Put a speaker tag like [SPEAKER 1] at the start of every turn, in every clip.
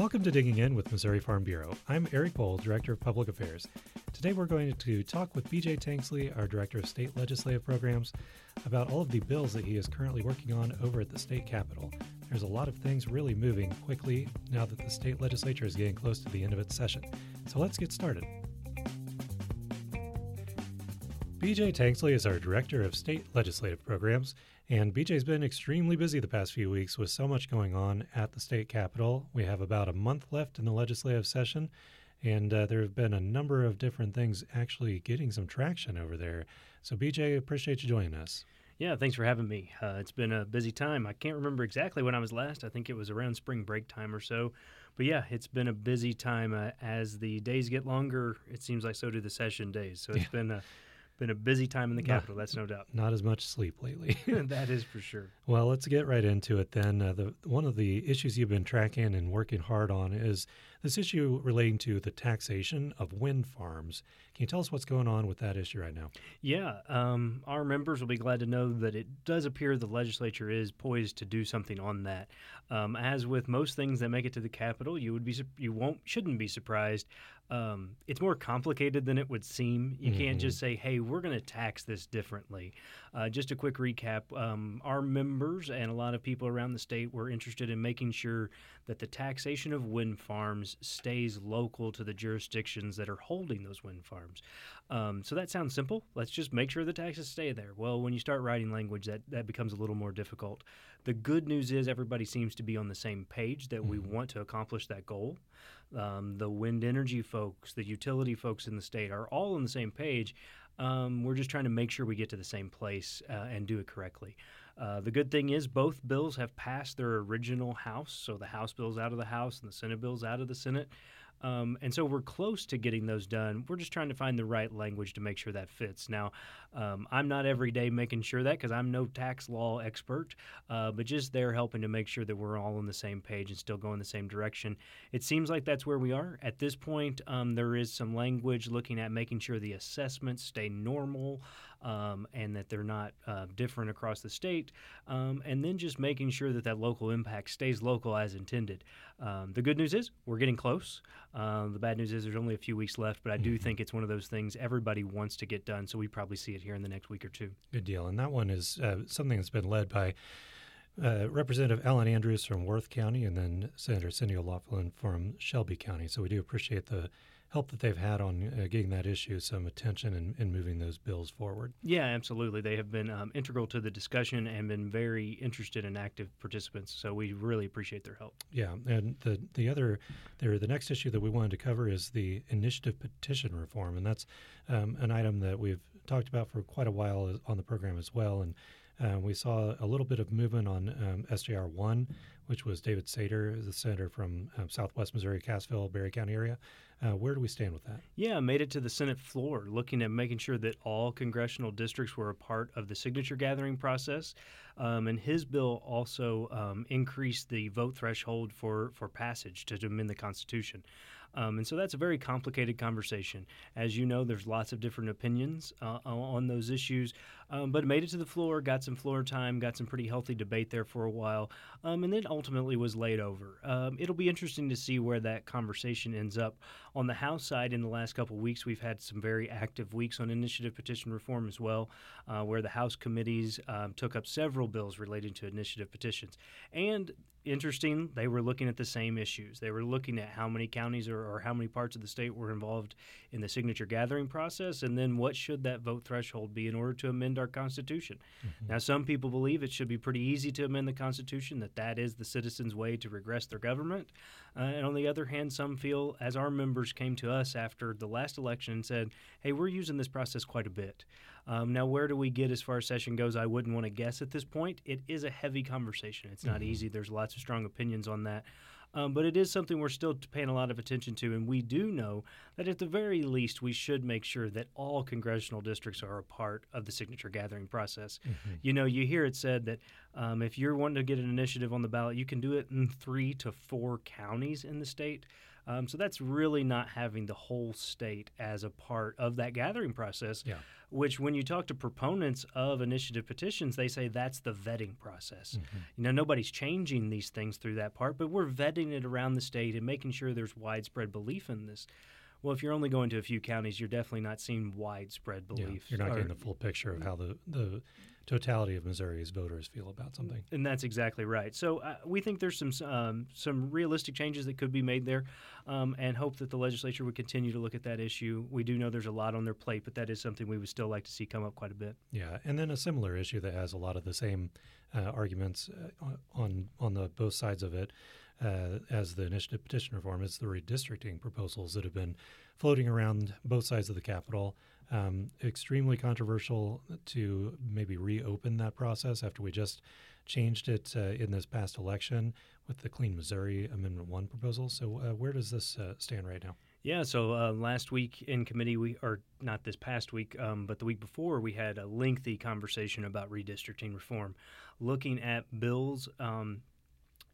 [SPEAKER 1] Welcome to Digging In with Missouri Farm Bureau. I'm Eric Bohl, Director of Public Affairs. Today we're going to talk with BJ Tanksley, our Director of State Legislative Programs, about all of the bills that he is currently working on over at the state capitol. There's a lot of things really moving quickly now that the state legislature is getting close to the end of its session. So let's get started. BJ Tanksley is our Director of State Legislative Programs, and BJ's been extremely busy the past few weeks with so much going on at the state capitol. We have about a month left in the legislative session, and uh, there have been a number of different things actually getting some traction over there. So, BJ, appreciate you joining us.
[SPEAKER 2] Yeah, thanks for having me. Uh, it's been a busy time. I can't remember exactly when I was last. I think it was around spring break time or so. But yeah, it's been a busy time. Uh, as the days get longer, it seems like so do the session days. So it's yeah. been a been a busy time in the Capitol. That's no doubt.
[SPEAKER 1] Not as much sleep lately.
[SPEAKER 2] that is for sure.
[SPEAKER 1] Well, let's get right into it then. Uh, the one of the issues you've been tracking and working hard on is this issue relating to the taxation of wind farms. Can you tell us what's going on with that issue right now?
[SPEAKER 2] Yeah, um, our members will be glad to know that it does appear the legislature is poised to do something on that. Um, as with most things that make it to the Capitol, you would be you won't shouldn't be surprised um, it's more complicated than it would seem. You mm-hmm. can't just say, "Hey, we're going to tax this differently." Uh, just a quick recap: um, our members and a lot of people around the state were interested in making sure that the taxation of wind farms stays local to the jurisdictions that are holding those wind farms. Um, so that sounds simple. Let's just make sure the taxes stay there. Well, when you start writing language, that that becomes a little more difficult. The good news is everybody seems to be on the same page that mm-hmm. we want to accomplish that goal um, the wind energy folks, the utility folks in the state are all on the same page. Um, we're just trying to make sure we get to the same place uh, and do it correctly. Uh, the good thing is both bills have passed their original House, so the House bill's out of the House and the Senate bill's out of the Senate. Um, and so we're close to getting those done. We're just trying to find the right language to make sure that fits. Now, um, I'm not every day making sure that because I'm no tax law expert, uh, but just there helping to make sure that we're all on the same page and still going the same direction. It seems like that's where we are. At this point, um, there is some language looking at making sure the assessments stay normal um, and that they're not uh, different across the state, um, and then just making sure that that local impact stays local as intended. Um, the good news is we're getting close. Uh, the bad news is there's only a few weeks left, but I do mm-hmm. think it's one of those things everybody wants to get done, so we probably see it here in the next week or two.
[SPEAKER 1] Good deal. And that one is uh, something that's been led by uh, Representative Allen Andrews from Worth County and then Senator Cindy O'Laughlin from Shelby County. So we do appreciate the help that they've had on uh, getting that issue some attention and, and, moving those bills forward.
[SPEAKER 2] Yeah, absolutely. They have been um, integral to the discussion and been very interested and active participants. So we really appreciate their help.
[SPEAKER 1] Yeah, and the the other, there the next issue that we wanted to cover is the initiative petition reform, and that's um, an item that we've talked about for quite a while on the program as well, and. Uh, we saw a little bit of movement on um, SJR 1, which was David Sater, the senator from um, southwest Missouri, Cassville, Barry County area. Uh, where do we stand with that?
[SPEAKER 2] Yeah, made it to the Senate floor, looking at making sure that all congressional districts were a part of the signature gathering process. Um, and his bill also um, increased the vote threshold for, for passage to amend the Constitution. Um, and so that's a very complicated conversation. As you know, there's lots of different opinions uh, on those issues, um, but made it to the floor, got some floor time, got some pretty healthy debate there for a while, um, and then ultimately was laid over. Um, it'll be interesting to see where that conversation ends up. On the House side, in the last couple weeks, we've had some very active weeks on initiative petition reform as well, uh, where the House committees um, took up several bills relating to initiative petitions. And interesting, they were looking at the same issues. They were looking at how many counties or, or, how many parts of the state were involved in the signature gathering process, and then what should that vote threshold be in order to amend our Constitution. Mm-hmm. Now, some people believe it should be pretty easy to amend the Constitution, that that is the citizens' way to regress their government. Uh, and on the other hand, some feel, as our members came to us after the last election and said, hey, we're using this process quite a bit. Um, now, where do we get as far as session goes? I wouldn't want to guess at this point. It is a heavy conversation. It's not mm-hmm. easy. There's lots of strong opinions on that. Um, but it is something we're still paying a lot of attention to, and we do know that at the very least we should make sure that all congressional districts are a part of the signature gathering process. Mm-hmm. You know, you hear it said that um, if you're wanting to get an initiative on the ballot, you can do it in three to four counties in the state. Um, so that's really not having the whole state as a part of that gathering process.
[SPEAKER 1] Yeah.
[SPEAKER 2] Which, when you talk to proponents of initiative petitions, they say that's the vetting process.
[SPEAKER 1] Mm-hmm.
[SPEAKER 2] You know, nobody's changing these things through that part, but we're vetting it around the state and making sure there's widespread belief in this. Well, if you're only going to a few counties, you're definitely not seeing widespread
[SPEAKER 1] Yeah,
[SPEAKER 2] belief.
[SPEAKER 1] you're not
[SPEAKER 2] or-
[SPEAKER 1] getting the full picture of how the, the totality of Missouri's voters feel about something.
[SPEAKER 2] And that's exactly right. So uh, we think there's some um, some realistic changes that could be made there, um, and hope that the legislature would continue to look at that issue. We do know there's a lot on their plate, but that is something we would still like to see come up quite a bit.
[SPEAKER 1] Yeah, and then a similar issue that has a lot of the same uh, arguments uh, on on the both sides of it uh, as the initiative petition reform is the redistricting proposals that have been floating around both sides of the Capitol. Um, extremely controversial to maybe reopen that process after we just changed it uh, in this past election with the Clean Missouri Amendment One proposal. So, uh, where does this uh, stand right now?
[SPEAKER 2] Yeah, so uh, last week in committee, we or not this past week, um, but the week before, we had a lengthy conversation about redistricting reform, looking at bills um,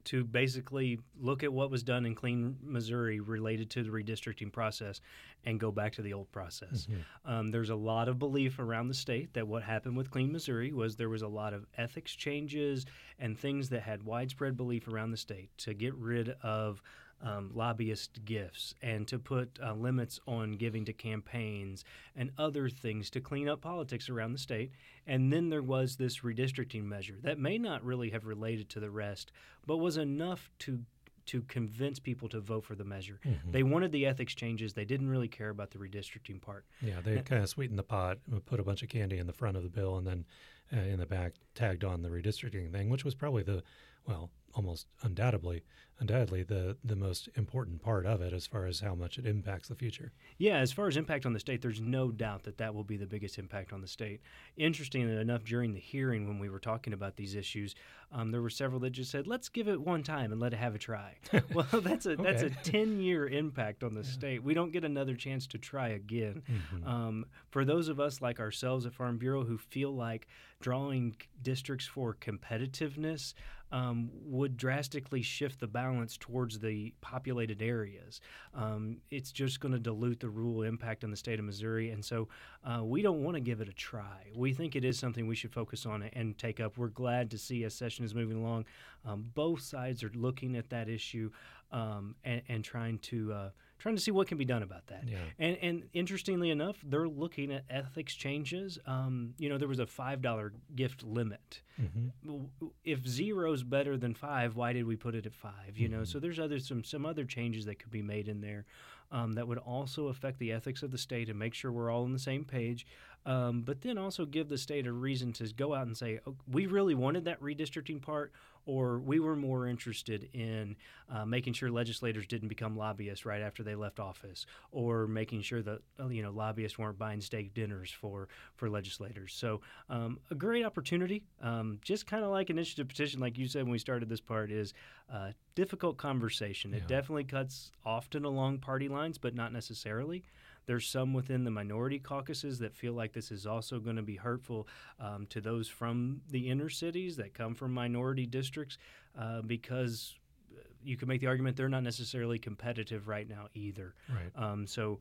[SPEAKER 2] to basically look at what was done in Clean Missouri related to the redistricting process and go back to the old process. Um, there's a lot of belief around the state that what happened with Clean Missouri was there was a lot of ethics changes and things that had widespread belief around the state to get rid of um, lobbyist gifts and to put uh, limits on giving to campaigns and other things to clean up politics around the state. And then there was this redistricting measure that may not really have related to the rest, but was enough to to convince people to vote for the measure. They wanted the ethics changes. They didn't really care about the redistricting part.
[SPEAKER 1] Yeah, they kind of sweetened the pot, put a bunch of candy in the front of the bill, and then uh, in the back tagged on the redistricting thing, which was probably the, well, almost undoubtedly, undoubtedly the the most important part of it as far as how much it impacts the future.
[SPEAKER 2] Yeah, as far as impact on the state, there's no doubt that that will be the biggest impact on the state. Interestingly enough, during the hearing when we were talking about these issues, um, there were several that just said, "Let's give it one time and let it have a try." well, that's a that's a ten year impact on the state. We don't get another chance to try again.
[SPEAKER 1] Mm-hmm.
[SPEAKER 2] Um, for those of us like ourselves at Farm Bureau who feel like drawing districts for competitiveness um, would drastically shift the balance towards the populated areas. Um, it's just going to dilute the rural impact on the state of Missouri, and so uh, we don't want to give it a try. We think it is something we should focus on and take up. We're glad to see as session is moving along. Um, both sides are looking at that issue um, and, and trying to uh, trying to see what can be done about that.
[SPEAKER 1] Yeah.
[SPEAKER 2] And, and interestingly enough, they're looking at ethics changes. Um, you know, there was a five dollar gift limit.
[SPEAKER 1] hmm
[SPEAKER 2] W- If zero's better than five, why did we put it at five? You know, so there's other some some other changes that could be made in there um, that would also affect the ethics of the state and make sure we're all on the same page. Um, but then also give the state a reason to go out and say, oh, we really wanted that redistricting part, or we were more interested in uh, making sure legislators didn't become lobbyists right after they left office, or making sure that uh, you know lobbyists weren't buying steak dinners for for legislators. So um, a great opportunity, um, just kind of like initiative petition, like you said when we started this part, is uh, difficult conversation. It definitely cuts often along party lines, but not necessarily. There's some within the minority caucuses that feel like this is also going to be hurtful um, to those from the inner cities that come from minority districts uh, because uh, you can make the argument they're not necessarily competitive right now either.
[SPEAKER 1] Right.
[SPEAKER 2] Um, so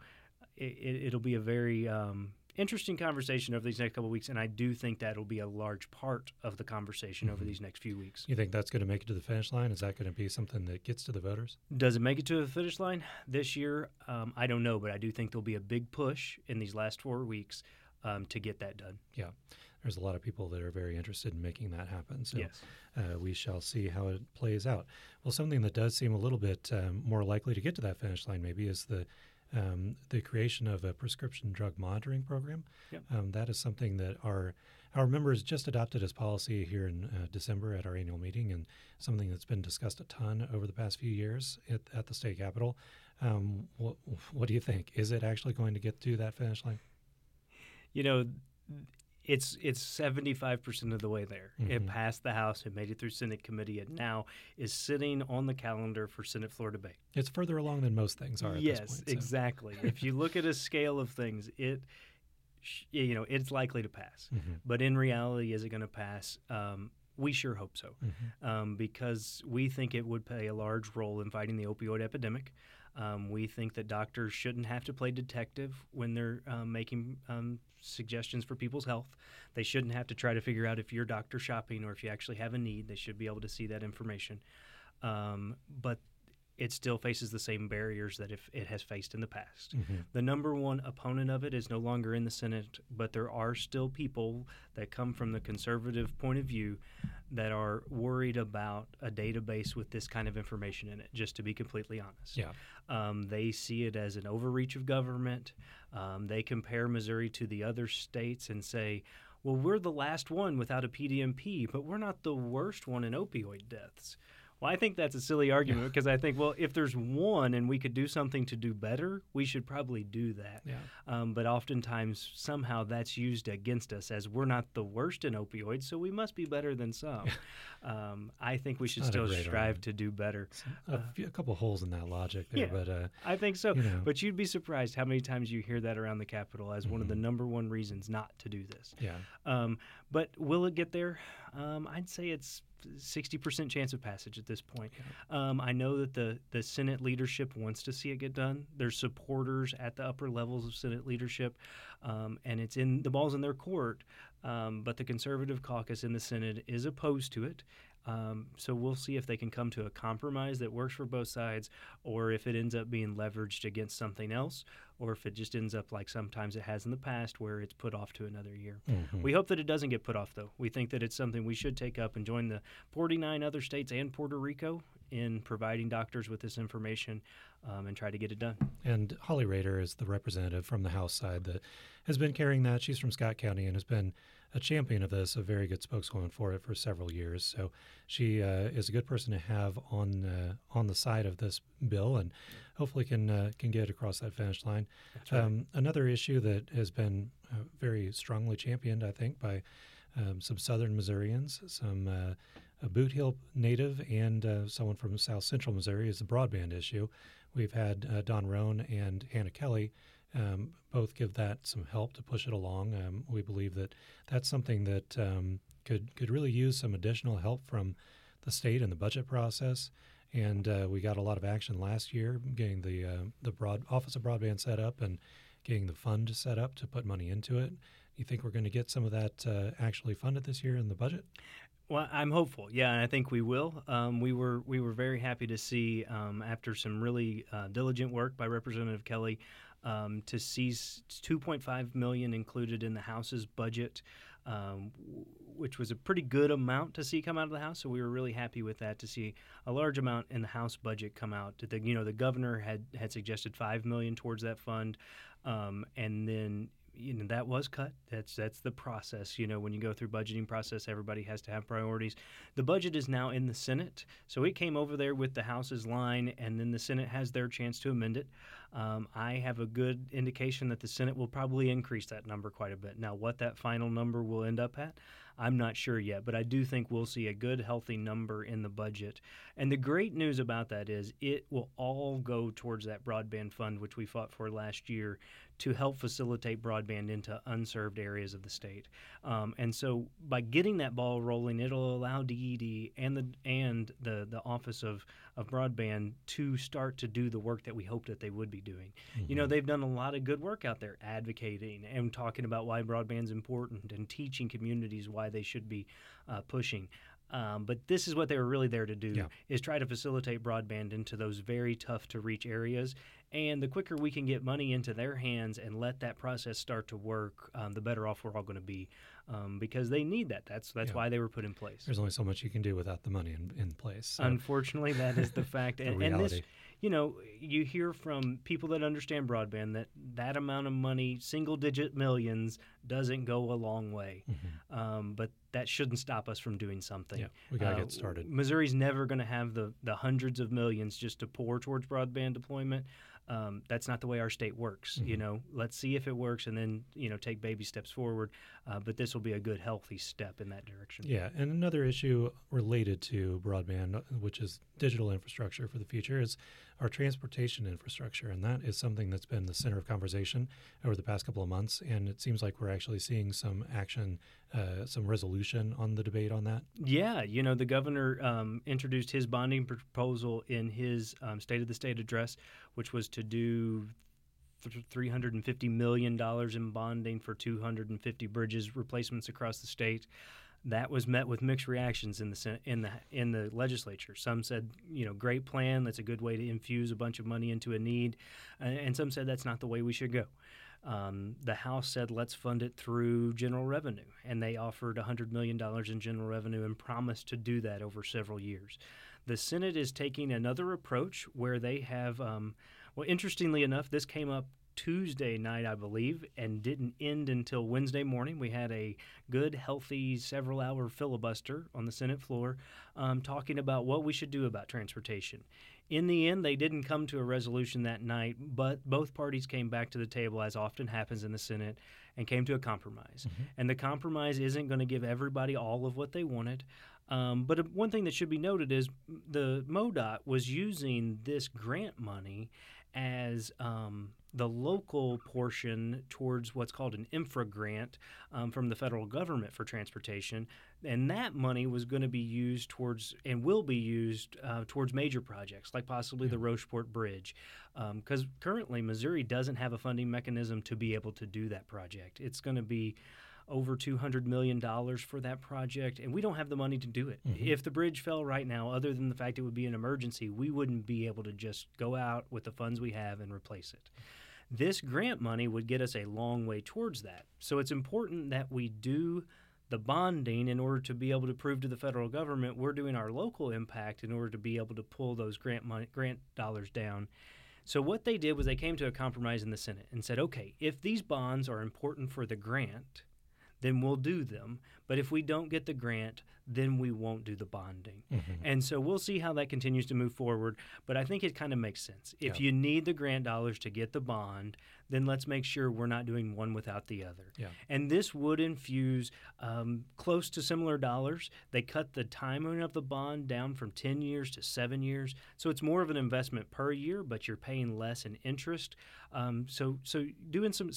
[SPEAKER 2] it, it, it'll be a very um, interesting conversation over these next couple of weeks, and I do think that'll be a large part of the conversation over these next few weeks.
[SPEAKER 1] You think that's going to make it to the finish line? Is that going to be something that gets to the voters?
[SPEAKER 2] Does it make it to the finish line this year? Um, I don't know, but I do think there'll be a big push in these last four weeks um, to get that done.
[SPEAKER 1] Yeah. There's a lot of people that are very interested in making that happen. So
[SPEAKER 2] Yes.
[SPEAKER 1] uh, we shall see how it plays out. Well, something that does seem a little bit um, more likely to get to that finish line maybe is the um, the creation of a prescription drug monitoring program.
[SPEAKER 2] Yep.
[SPEAKER 1] Um, that is something that our our members just adopted as policy here in uh, December at our annual meeting, and something that's been discussed a ton over the past few years at, at the state capitol. Um, what, what do you think? Is it actually going to get to that finish line?
[SPEAKER 2] You know, it's it's seventy five percent of the way there. It
[SPEAKER 1] Mhm.
[SPEAKER 2] passed the House, it made it through Senate committee, it now is sitting on the calendar for Senate floor debate.
[SPEAKER 1] It's further along than most things are. At
[SPEAKER 2] yes,
[SPEAKER 1] this point, so.
[SPEAKER 2] exactly. if you look at a scale of things, it you know it's likely to pass.
[SPEAKER 1] Mhm.
[SPEAKER 2] But in reality, is it going to pass? Um, we sure hope so,
[SPEAKER 1] Mhm.
[SPEAKER 2] um, because we think it would play a large role in fighting the opioid epidemic. Um, we think that doctors shouldn't have to play detective when they're um, making um, suggestions for people's health. They shouldn't have to try to figure out if you're doctor shopping or if you actually have a need. They should be able to see that information. Um, but it still faces the same barriers that if it has faced in the past.
[SPEAKER 1] Mm-hmm.
[SPEAKER 2] The number one opponent of it is no longer in the Senate, but there are still people that come from the conservative point of view that are worried about a database with this kind of information in it, just to be completely honest.
[SPEAKER 1] Yeah.
[SPEAKER 2] Um, they see it as an overreach of government. Um, they compare Missouri to the other states and say, well, we're the last one without a PDMP, but we're not the worst one in opioid deaths. Well, I think that's a silly argument because I think, well, if there's one and we could do something to do better, we should probably do that.
[SPEAKER 1] Yeah.
[SPEAKER 2] Um, but oftentimes, somehow that's used against us as we're not the worst in opioids, so we must be better than some. um, I think we should
[SPEAKER 1] not
[SPEAKER 2] still strive
[SPEAKER 1] argument.
[SPEAKER 2] to do better.
[SPEAKER 1] A, few, a couple holes in that logic there,
[SPEAKER 2] yeah.
[SPEAKER 1] but uh,
[SPEAKER 2] I think so.
[SPEAKER 1] you know.
[SPEAKER 2] But you'd be surprised how many times you hear that around the Capitol as one of the
[SPEAKER 1] Mhm.
[SPEAKER 2] number one reasons not to do this.
[SPEAKER 1] yeah.
[SPEAKER 2] Um, but will it get there? Um, I'd say it's 60% chance of passage at this point. Um, I know that the, the Senate leadership wants to see it get done. There's supporters at the upper levels of Senate leadership, um, and it's in the ball's in their court. Um, but the conservative caucus in the Senate is opposed to it. Um, so we'll see if they can come to a compromise that works for both sides, or if it ends up being leveraged against something else, or if it just ends up like sometimes it has in the past, where it's put off to another year.
[SPEAKER 1] Mhm.
[SPEAKER 2] We hope that it doesn't get put off, though. We think that it's something we should take up and join the 49 other states and Puerto Rico in providing doctors with this information um, and try to get it done.
[SPEAKER 1] And Holly Rehder is the representative from the House side that has been carrying that. She's from Scott County and has been a champion of this, a very good spokeswoman for it for several years. So she uh, is a good person to have on uh, on the side of this bill, and hopefully can uh, can get across that finish line.
[SPEAKER 2] Right.
[SPEAKER 1] Um, another issue that has been uh, very strongly championed, I think, by um, some Southern Missourians, some uh, a Bootheel native, and uh, someone from South Central Missouri is the broadband issue. We've had uh, Don Rone and Hannah Kelly um, both give that some help to push it along. Um, we believe that that's something that um, could could really use some additional help from the state in the budget process. And uh, we got a lot of action last year, getting the uh, the broad Office of Broadband set up and getting the fund set up to put money into it. You think we're going to get some of that uh, actually funded this year in the budget?
[SPEAKER 2] Well, I'm hopeful. Yeah, and I think we will. Um, we were we were very happy to see um, after some really uh, diligent work by Representative Kelly um, to see 2.5 million included in the House's budget, um, which was a pretty good amount to see come out of the House. So we were really happy with that to see a large amount in the House budget come out. The, you know, the governor had had suggested five million towards that fund, um, and then you know that was cut. That's that's the process. You know, when you go through budgeting process, everybody has to have priorities. The budget is now in the Senate, so it came over there with the House's line, and then the Senate has their chance to amend it. Um, I have a good indication that the Senate will probably increase that number quite a bit. Now, what that final number will end up at, I'm not sure yet, but I do think we'll see a good, healthy number in the budget. And the great news about that is it will all go towards that broadband fund, which we fought for last year, to help facilitate broadband into unserved areas of the state. Um, and so, by getting that ball rolling, it'll allow DED and the and the the Office of of Broadband to start to do the work that we hoped that they would be doing. You know, they've done a lot of good work out there advocating and talking about why broadband's important and teaching communities why they should be uh, pushing. Um, but this is what they were really there to do:
[SPEAKER 1] Yeah.
[SPEAKER 2] is try to facilitate broadband into those very tough to reach areas. And the quicker we can get money into their hands and let that process start to work, um, the better off we're all going to be, um, because they need that. That's that's
[SPEAKER 1] Yeah.
[SPEAKER 2] why they were put in place.
[SPEAKER 1] There's only so much you can do without the money in, in place. So,
[SPEAKER 2] Unfortunately, that is the fact.
[SPEAKER 1] the
[SPEAKER 2] and, and this, you know, you hear from people that understand broadband that that amount of money, single digit millions, doesn't go a long way.
[SPEAKER 1] Mhm.
[SPEAKER 2] Um, but that shouldn't stop us from doing something.
[SPEAKER 1] Yeah, we got to
[SPEAKER 2] Uh,
[SPEAKER 1] get started.
[SPEAKER 2] Missouri's never going to have the, the hundreds of millions just to pour towards broadband deployment. Um, that's not the way our state works. You
[SPEAKER 1] Mhm.
[SPEAKER 2] know, let's see if it works and then you know take baby steps forward. Uh, but this will be a good, healthy step in that direction.
[SPEAKER 1] Yeah, and another issue related to broadband, uh, which is digital infrastructure for the future, is our transportation infrastructure, and that is something that's been the center of conversation over the past couple of months. And it seems like we're actually seeing some action uh, some resolution on the debate on that?
[SPEAKER 2] Yeah, you know, the governor um, introduced his bonding proposal in his um, State of the State address, which was to do $350 million in bonding for 250 bridges replacements across the state. That was met with mixed reactions in the in the in the legislature. Some said, you know, great plan. That's a good way to infuse a bunch of money into a need, and some said that's not the way we should go. Um, the House said, let's fund it through general revenue. And they offered $100 million in general revenue and promised to do that over several years. The Senate is taking another approach where they have, um, well, interestingly enough, this came up Tuesday night, I believe, and didn't end until Wednesday morning. We had a good, healthy, several hour filibuster on the Senate floor um, talking about what we should do about transportation. In the end, they didn't come to a resolution that night, but both parties came back to the table, as often happens in the Senate, and came to a compromise. Mm-hmm. And the compromise isn't going to give everybody all of what they wanted. Um, but one thing that should be noted is the MoDOT was using this grant money as um, the local portion towards what's called an INFRA grant um, from the federal government for transportation. And that money was going to be used towards and will be used uh, towards major projects like possibly the Rocheport Bridge. Because um, currently, Missouri doesn't have a funding mechanism to be able to do that project. It's going to be over $200 million for that project, and we don't have the money to do it. Mm-hmm. If the bridge fell right now, other than the fact it would be an emergency, we wouldn't be able to just go out with the funds we have and replace it. This grant money would get us a long way towards that. So it's important that we do the bonding in order to be able to prove to the federal government we're doing our local impact in order to be able to pull those grant money, grant dollars down. So what they did was they came to a compromise in the Senate and said, okay, if these bonds are important for the grant, then we'll do them. But if we don't get the grant, then we won't do the bonding. Mm-hmm. And so we'll see how that continues to move forward. But I think it kind of makes sense. If yeah. you need the grant dollars to get the bond, then let's make sure we're not doing one without the other.
[SPEAKER 1] Yeah.
[SPEAKER 2] And this would infuse um, close to similar dollars. They cut the timing of the bond down from 10 years to seven years. So it's more of an investment per year, but you're paying less in interest. Um, so, so doing some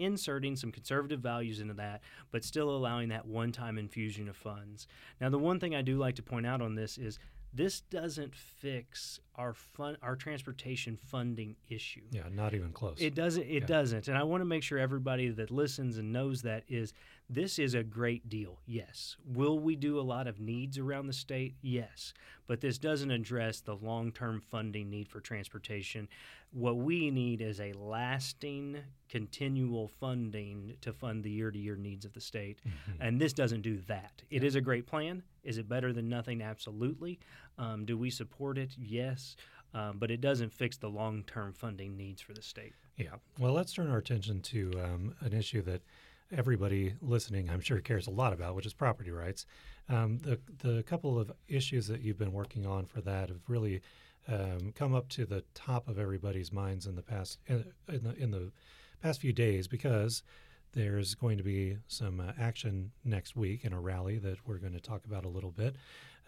[SPEAKER 2] inserting some conservative values into that, but still allowing that one time infusion of funds. Now, the one thing I do like to point out on this is this doesn't fix our fun our transportation funding issue.
[SPEAKER 1] Yeah, not even close.
[SPEAKER 2] It doesn't it yeah. doesn't. And I want to make sure everybody that listens and knows that is this is a great deal. Yes. Will we do a lot of needs around the state? Yes. But this doesn't address the long-term funding need for transportation. What we need is a lasting continual funding to fund the year-to-year needs of the state. Mm-hmm. And this doesn't do that. It yeah. is a great plan. Is it better than nothing? Absolutely. Um, do we support it? Yes. Um, but it doesn't fix the long term funding needs for the state.
[SPEAKER 1] Yeah. Well, let's turn our attention to um, an issue that everybody listening, I'm sure, cares a lot about, which is property rights. Um, the, the couple of issues that you've been working on for that have really um, come up to the top of everybody's minds in the past in, in the, in the past few days because there's going to be some uh, action next week in a rally that we're going to talk about a little bit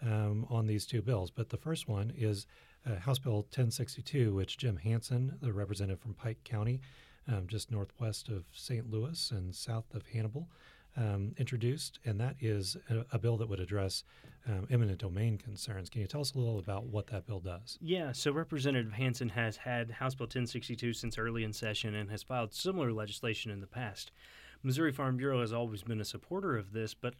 [SPEAKER 1] um, on these two bills. But the first one is uh, House Bill 1062, which Jim Hansen, the representative from Pike County, um, just northwest of St. Louis and south of Hannibal, um, introduced, and that is a, a bill that would address um, eminent domain concerns. Can you tell us a little about what that bill does?
[SPEAKER 2] Yeah, so Representative Hansen has had House Bill 1062 since early in session and has filed similar legislation in the past. Missouri Farm Bureau has always been a supporter of this, but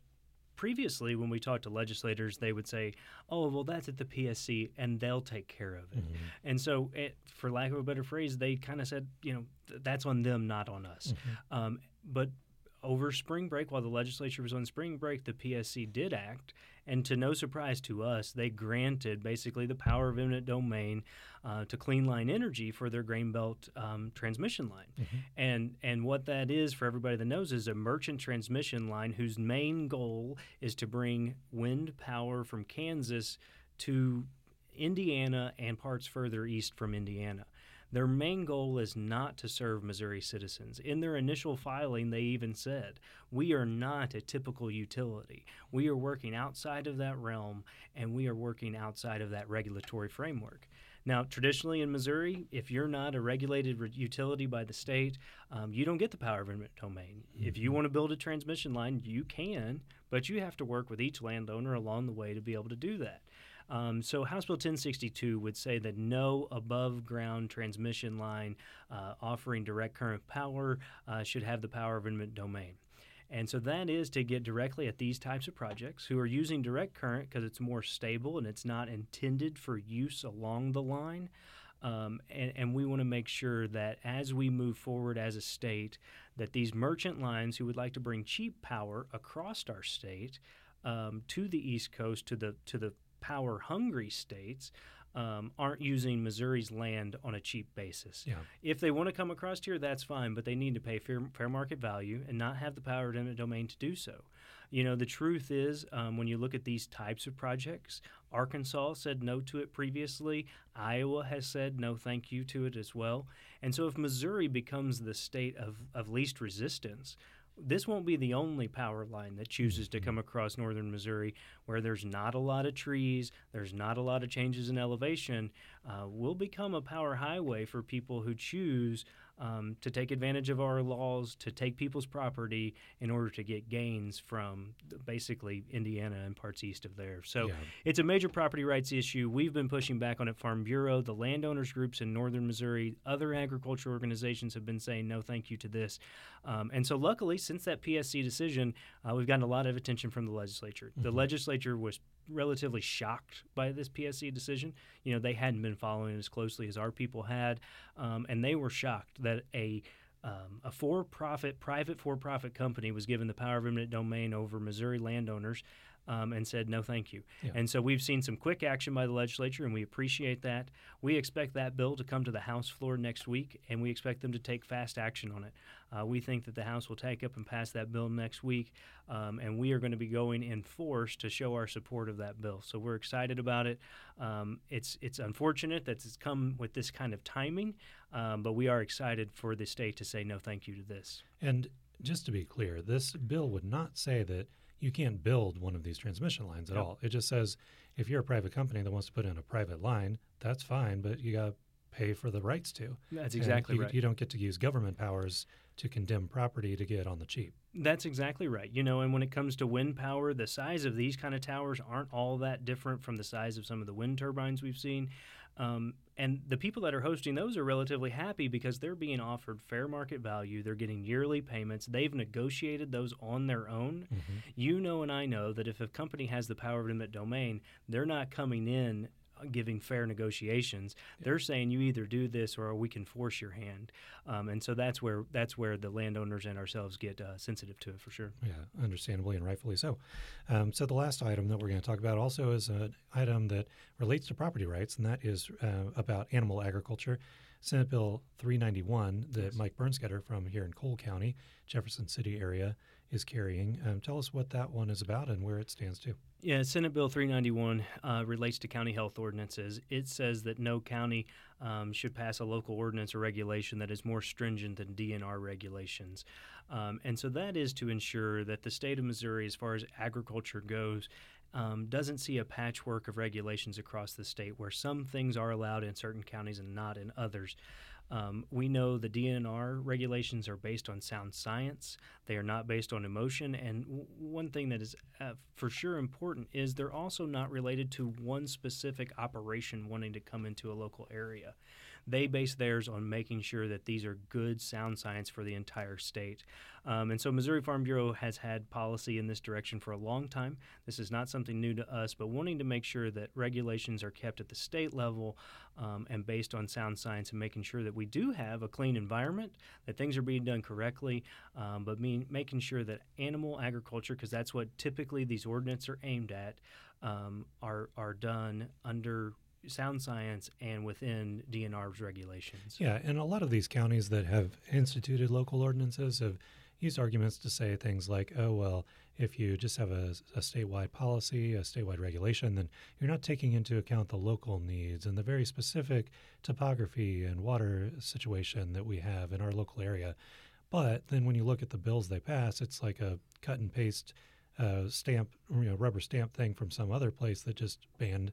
[SPEAKER 2] previously when we talked to legislators they would say oh well that's at the PSC and they'll take care of it mm-hmm. and so it, for lack of a better phrase they kind of said you know th- that's on them not on us mm-hmm. um, but over spring break, while the legislature was on spring break, the PSC did act, and to no surprise to us, they granted basically the power of eminent domain uh, to Clean Line Energy for their Grain Belt um, transmission line, mm-hmm. and and what that is for everybody that knows is a merchant transmission line whose main goal is to bring wind power from Kansas to Indiana and parts further east from Indiana Their main goal is not to serve Missouri citizens. In their initial filing, they even said, We are not a typical utility. We are working outside of that realm and we are working outside of that regulatory framework. Now, traditionally in Missouri, if you're not a regulated re- utility by the state, um, you don't get the power of eminent domain. Mm-hmm. If you mm-hmm. want to build a transmission line, you can, but you have to work with each landowner along the way to be able to do that. Um, so House Bill 1062 would say that no above ground transmission line uh, offering direct current power uh, should have the power of eminent domain. And so that is to get directly at these types of projects who are using direct current because it's more stable and it's not intended for use along the line. Um, and, and, we want to make sure that as we move forward as a state, that these merchant lines who would like to bring cheap power across our state um, to the East Coast, to the to the power hungry states, um, aren't using Missouri's land on a cheap basis. Yeah. If they want to come across here, that's fine, but they need to pay fair, fair market value and not have the power of eminent domain to do so. You know, the truth is, um, when you look at these types of projects, Arkansas said no to it previously. Iowa has said no thank you to it as well. And so if Missouri becomes the state of, of least resistance, this won't be the only power line that chooses to mm-hmm. come across northern Missouri where there's not a lot of trees, there's not a lot of changes in elevation. Uh, will become a power highway for people who choose um, to take advantage of our laws, to take people's property in order to get gains from basically Indiana and parts east of there. So yeah. it's a major property rights issue. We've been pushing back on it. Farm Bureau, the landowners groups in northern Missouri, other agriculture organizations have been saying no thank you to this. Um, and so, luckily, since that PSC decision, uh, we've gotten a lot of attention from the legislature. Mm-hmm. The legislature was relatively shocked by this PSC decision. You know, they hadn't been following as closely as our people had, um, and they were shocked that a um, a for-profit, private for-profit company was given the power of eminent domain over Missouri landowners um, and said no thank you. Yeah. And so we've seen some quick action by the legislature, and we appreciate that. We expect that bill to come to the House floor next week, and we expect them to take fast action on it. Uh, we think that the House will take up and pass that bill next week, um, and we are going to be going in force to show our support of that bill. So we're excited about it. Um, it's it's unfortunate that it's come with this kind of timing, um, but we are excited for the state to say no thank you to this.
[SPEAKER 1] And just to be clear, this bill would not say that you can't build one of these transmission lines at yep. all. It just says if you're a private company that wants to put in a private line, that's fine, but you got to pay for the rights to.
[SPEAKER 2] That's exactly
[SPEAKER 1] you,
[SPEAKER 2] right.
[SPEAKER 1] You don't get to use government powers to condemn property to get on the cheap.
[SPEAKER 2] That's exactly right. You know, and when it comes to wind power, the size of these kind of towers aren't all that different from the size of some of the wind turbines we've seen. Um, and the people that are hosting those are relatively happy because they're being offered fair market value. They're getting yearly payments. They've negotiated those on their own. Mm-hmm. You know, and I know that if a company has the power of eminent domain, they're not coming in giving fair negotiations. Yeah. They're saying you either do this or we can force your hand, um, and so that's where that's where the landowners and ourselves get uh, sensitive to it for sure.
[SPEAKER 1] Yeah, understandably and rightfully so. Um, so the last item that we're going to talk about also is an item that relates to property rights, and that is uh, about animal agriculture. Senate Bill 391 that yes. Mike Bernskoetter from here in Cole County, Jefferson City area, is carrying. Um, tell us what that one is about and where it stands to.
[SPEAKER 2] Yeah, Senate Bill 391 uh, relates to county health ordinances. It says that no county um, should pass a local ordinance or regulation that is more stringent than DNR regulations. Um, and so that is to ensure that the state of Missouri, as far as agriculture goes, um, doesn't see a patchwork of regulations across the state where some things are allowed in certain counties and not in others. Um, we know the DNR regulations are based on sound science. They are not based on emotion. And w- one thing that is uh, for sure important is they're also not related to one specific operation wanting to come into a local area. They base theirs on making sure that these are good sound science for the entire state. Um, and so Missouri Farm Bureau has had policy in this direction for a long time. This is not something new to us, but wanting to make sure that regulations are kept at the state level um, and based on sound science and making sure that we do have a clean environment, that things are being done correctly, um, but mean, making sure that animal agriculture, because that's what typically these ordinances are aimed at, um, are, are done under sound science and within DNR's regulations.
[SPEAKER 1] Yeah, and a lot of these counties that have instituted local ordinances have used arguments to say things like, oh, well, if you just have a, a, statewide policy, a statewide regulation, then you're not taking into account the local needs and the very specific topography and water situation that we have in our local area. But then when you look at the bills they pass, it's like a cut and paste uh, stamp, you know, rubber stamp thing from some other place that just banned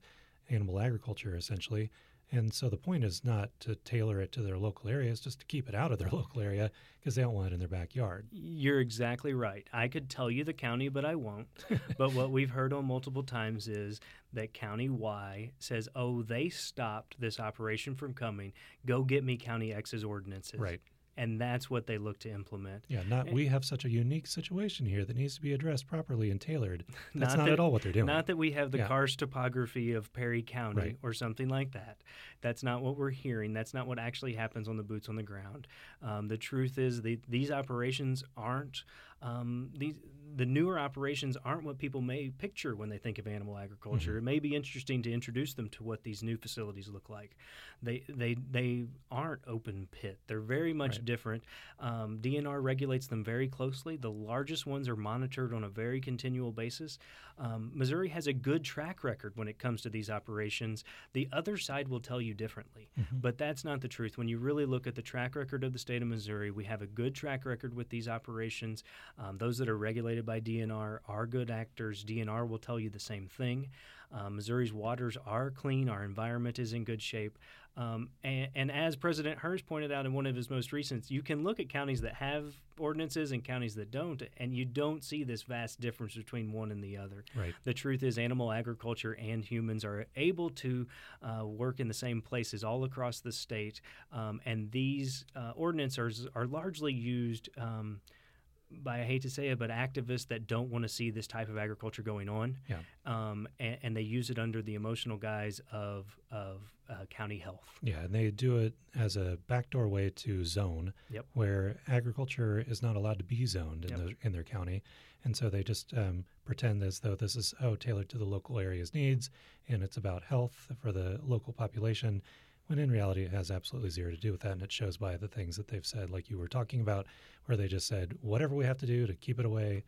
[SPEAKER 1] animal agriculture essentially. And so the point is not to tailor it to their local area, it's just to keep it out of their local area because they don't want it in their backyard.
[SPEAKER 2] You're exactly right. I could tell you the county, but I won't. but what we've heard on multiple times is that County Y says, oh, they stopped this operation from coming. Go get me County X's ordinances.
[SPEAKER 1] Right
[SPEAKER 2] and that's what they look to implement.
[SPEAKER 1] Yeah, not and, we have such a unique situation here that needs to be addressed properly and tailored. That's not, not that, at all what they're doing.
[SPEAKER 2] Not that we have the yeah. karst topography of Perry County right. or something like that. That's not what we're hearing. That's not what actually happens on the boots on the ground. Um, the truth is, the, these operations aren't um, these the newer operations aren't what people may picture when they think of animal agriculture. Mm-hmm. It may be interesting to introduce them to what these new facilities look like. They they they aren't open pit. They're very much right. different. Um, DNR regulates them very closely. The largest ones are monitored on a very continual basis. Um, Missouri has a good track record when it comes to these operations. The other side will tell you differently, mm-hmm. but that's not the truth. When you really look at the track record of the state of Missouri, we have a good track record with these operations. Um, those that are regulated by DNR are good actors. DNR will tell you the same thing. Uh, Missouri's waters are clean. Our environment is in good shape. Um, and, and, as President Hurst pointed out in one of his most recent, you can look at counties that have ordinances and counties that don't, and you don't see this vast difference between one and the other.
[SPEAKER 1] Right.
[SPEAKER 2] The truth is, animal agriculture and humans are able to uh, work in the same places all across the state, um, and these uh, ordinances are, are largely used. Um, by I hate to say it, but activists that don't want to see this type of agriculture going on.
[SPEAKER 1] Yeah.
[SPEAKER 2] Um, and, and, they use it under the emotional guise of of uh, county health.
[SPEAKER 1] Yeah, and they do it as a backdoor way to zone,
[SPEAKER 2] yep.
[SPEAKER 1] where agriculture is not allowed to be zoned in, yep. the, in their county, and so they just um, pretend as though this is oh tailored to the local area's needs, and it's about health for the local population when in reality it has absolutely zero to do with that and it shows by the things that they've said like you were talking about where they just said whatever we have to do to keep it away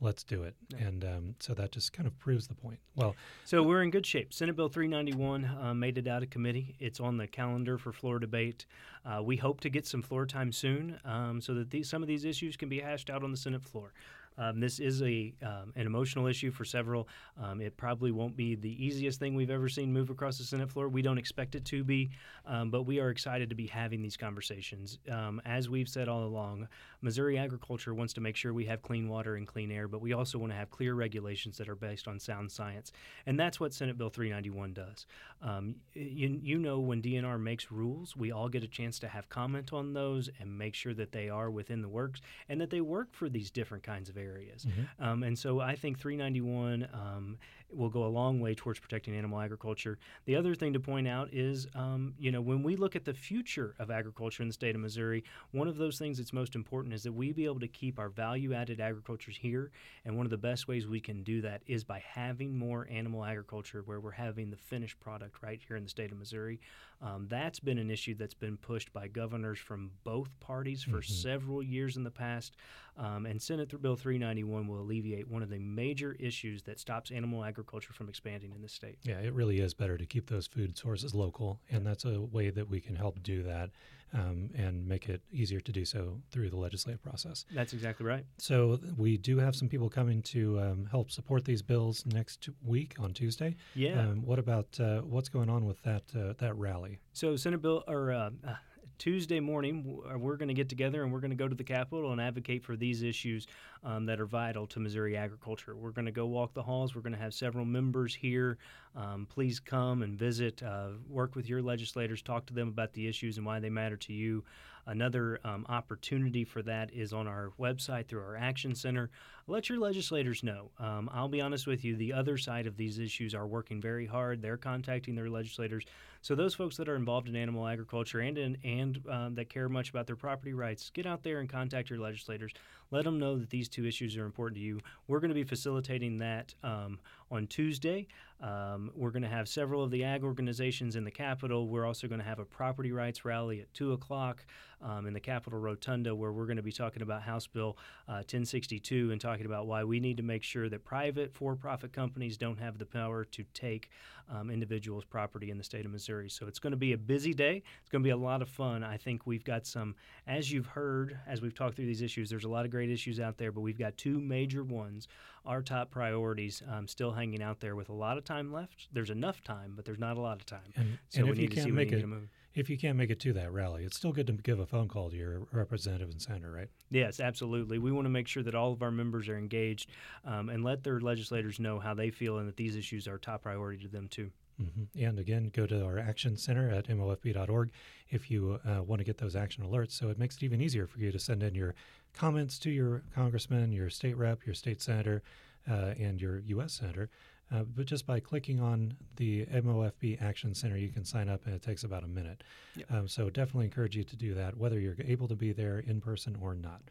[SPEAKER 1] let's do it. Yeah. and um, so that just kind of proves the point. Well
[SPEAKER 2] so we're in good shape. Senate bill 391 uh, made it out of committee. It's on the calendar for floor debate. Uh, we hope to get some floor time soon um, so that these, some of these issues can be hashed out on the senate floor um, this is a um, an emotional issue for several. Um, it probably won't be the easiest thing we've ever seen move across the Senate floor. We don't expect it to be, um, but we are excited to be having these conversations. Um, as we've said all along, Missouri agriculture wants to make sure we have clean water and clean air, but we also want to have clear regulations that are based on sound science, and that's what Senate Bill 391 does. Um, you, you know, when DNR makes rules, we all get a chance to have comment on those and make sure that they are within the works and that they work for these different kinds of areas areas. Mm-hmm. Um, and so I think 391 um, will go a long way towards protecting animal agriculture. The other thing to point out is, um, you know, when we look at the future of agriculture in the state of Missouri, one of those things that's most important is that we be able to keep our value added agricultures here. And one of the best ways we can do that is by having more animal agriculture where we're having the finished product right here in the state of Missouri. Um, that's been an issue that's been pushed by governors from both parties for mm-hmm. several years in the past. Um, and Senate Bill 391 will alleviate one of the major issues that stops animal agriculture from expanding in the state.
[SPEAKER 1] Yeah, it really is better to keep those food sources local, and that's a way that we can help do that um, and make it easier to do so through the legislative process.
[SPEAKER 2] That's exactly right.
[SPEAKER 1] So we do have some people coming to um, help support these bills next week on Tuesday.
[SPEAKER 2] Yeah. Um,
[SPEAKER 1] what about uh, what's going on with that uh, that rally?
[SPEAKER 2] So Senate Bill or uh, uh Tuesday morning, uh, we're going to get together and we're going to go to the Capitol and advocate for these issues um, that are vital to Missouri agriculture. We're going to go walk the halls. We're going to have several members here. Um, please come and visit, uh, work with your legislators, talk to them about the issues and why they matter to you. Another um, opportunity for that is on our website through our Action Center. Let your legislators know. Um, I'll be honest with you, the other side of these issues are working very hard. They're contacting their legislators. So those folks that are involved in animal agriculture and in, and um, that care much about their property rights, get out there and contact your legislators. Let them know that these two issues are important to you. We're going to be facilitating that um, on Tuesday. Um, we're going to have several of the ag organizations in the Capitol. We're also going to have a property rights rally at 2 o'clock um, in the Capitol Rotunda where we're going to be talking about House Bill uh, 1062 and talking about why we need to make sure that private for profit companies don't have the power to take um, individuals' property in the state of Missouri. So it's going to be a busy day. It's going to be a lot of fun. I think we've got some, as you've heard, as we've talked through these issues, there's a lot of great issues out there, but we've got two major ones, our top priorities, um, still hanging out there with a lot of time left. There's enough time, but there's not a lot of time.
[SPEAKER 1] And,
[SPEAKER 2] so
[SPEAKER 1] and
[SPEAKER 2] we
[SPEAKER 1] if
[SPEAKER 2] need
[SPEAKER 1] you
[SPEAKER 2] to see
[SPEAKER 1] can't make
[SPEAKER 2] you
[SPEAKER 1] it,
[SPEAKER 2] get 'em moving.
[SPEAKER 1] If you can't make it to that rally, it's still good to give a phone call to your representative and senator, right?
[SPEAKER 2] Yes, absolutely. We want to make sure that all of our members are engaged um, and let their legislators know how they feel and that these issues are top priority to them too.
[SPEAKER 1] hmm And again, go to our action center at mofb.org if you uh, want to get those action alerts. So it makes it even easier for you to send in your comments to your congressman, your state rep, your state senator, uh, and your U.S. senator. Uh, but just by clicking on the MOFB Action Center, you can sign up, and it takes about a minute.
[SPEAKER 2] Yep.
[SPEAKER 1] Um, so definitely encourage you to do that, whether you're able to be there in person or not.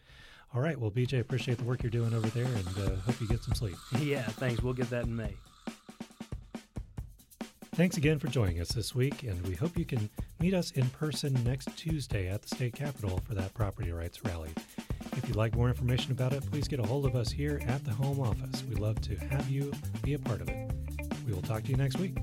[SPEAKER 1] All right. Well, BJ, appreciate the work you're doing over there, and uh, hope you get some sleep.
[SPEAKER 2] Yeah, thanks. We'll get that in May.
[SPEAKER 1] Thanks again for joining us this week, and we hope you can meet us in person next Tuesday at the state capitol for that property rights rally. If you'd like more information about it, please get a hold of us here at the home office. We'd love to have you be a part of it. We will talk to you next week.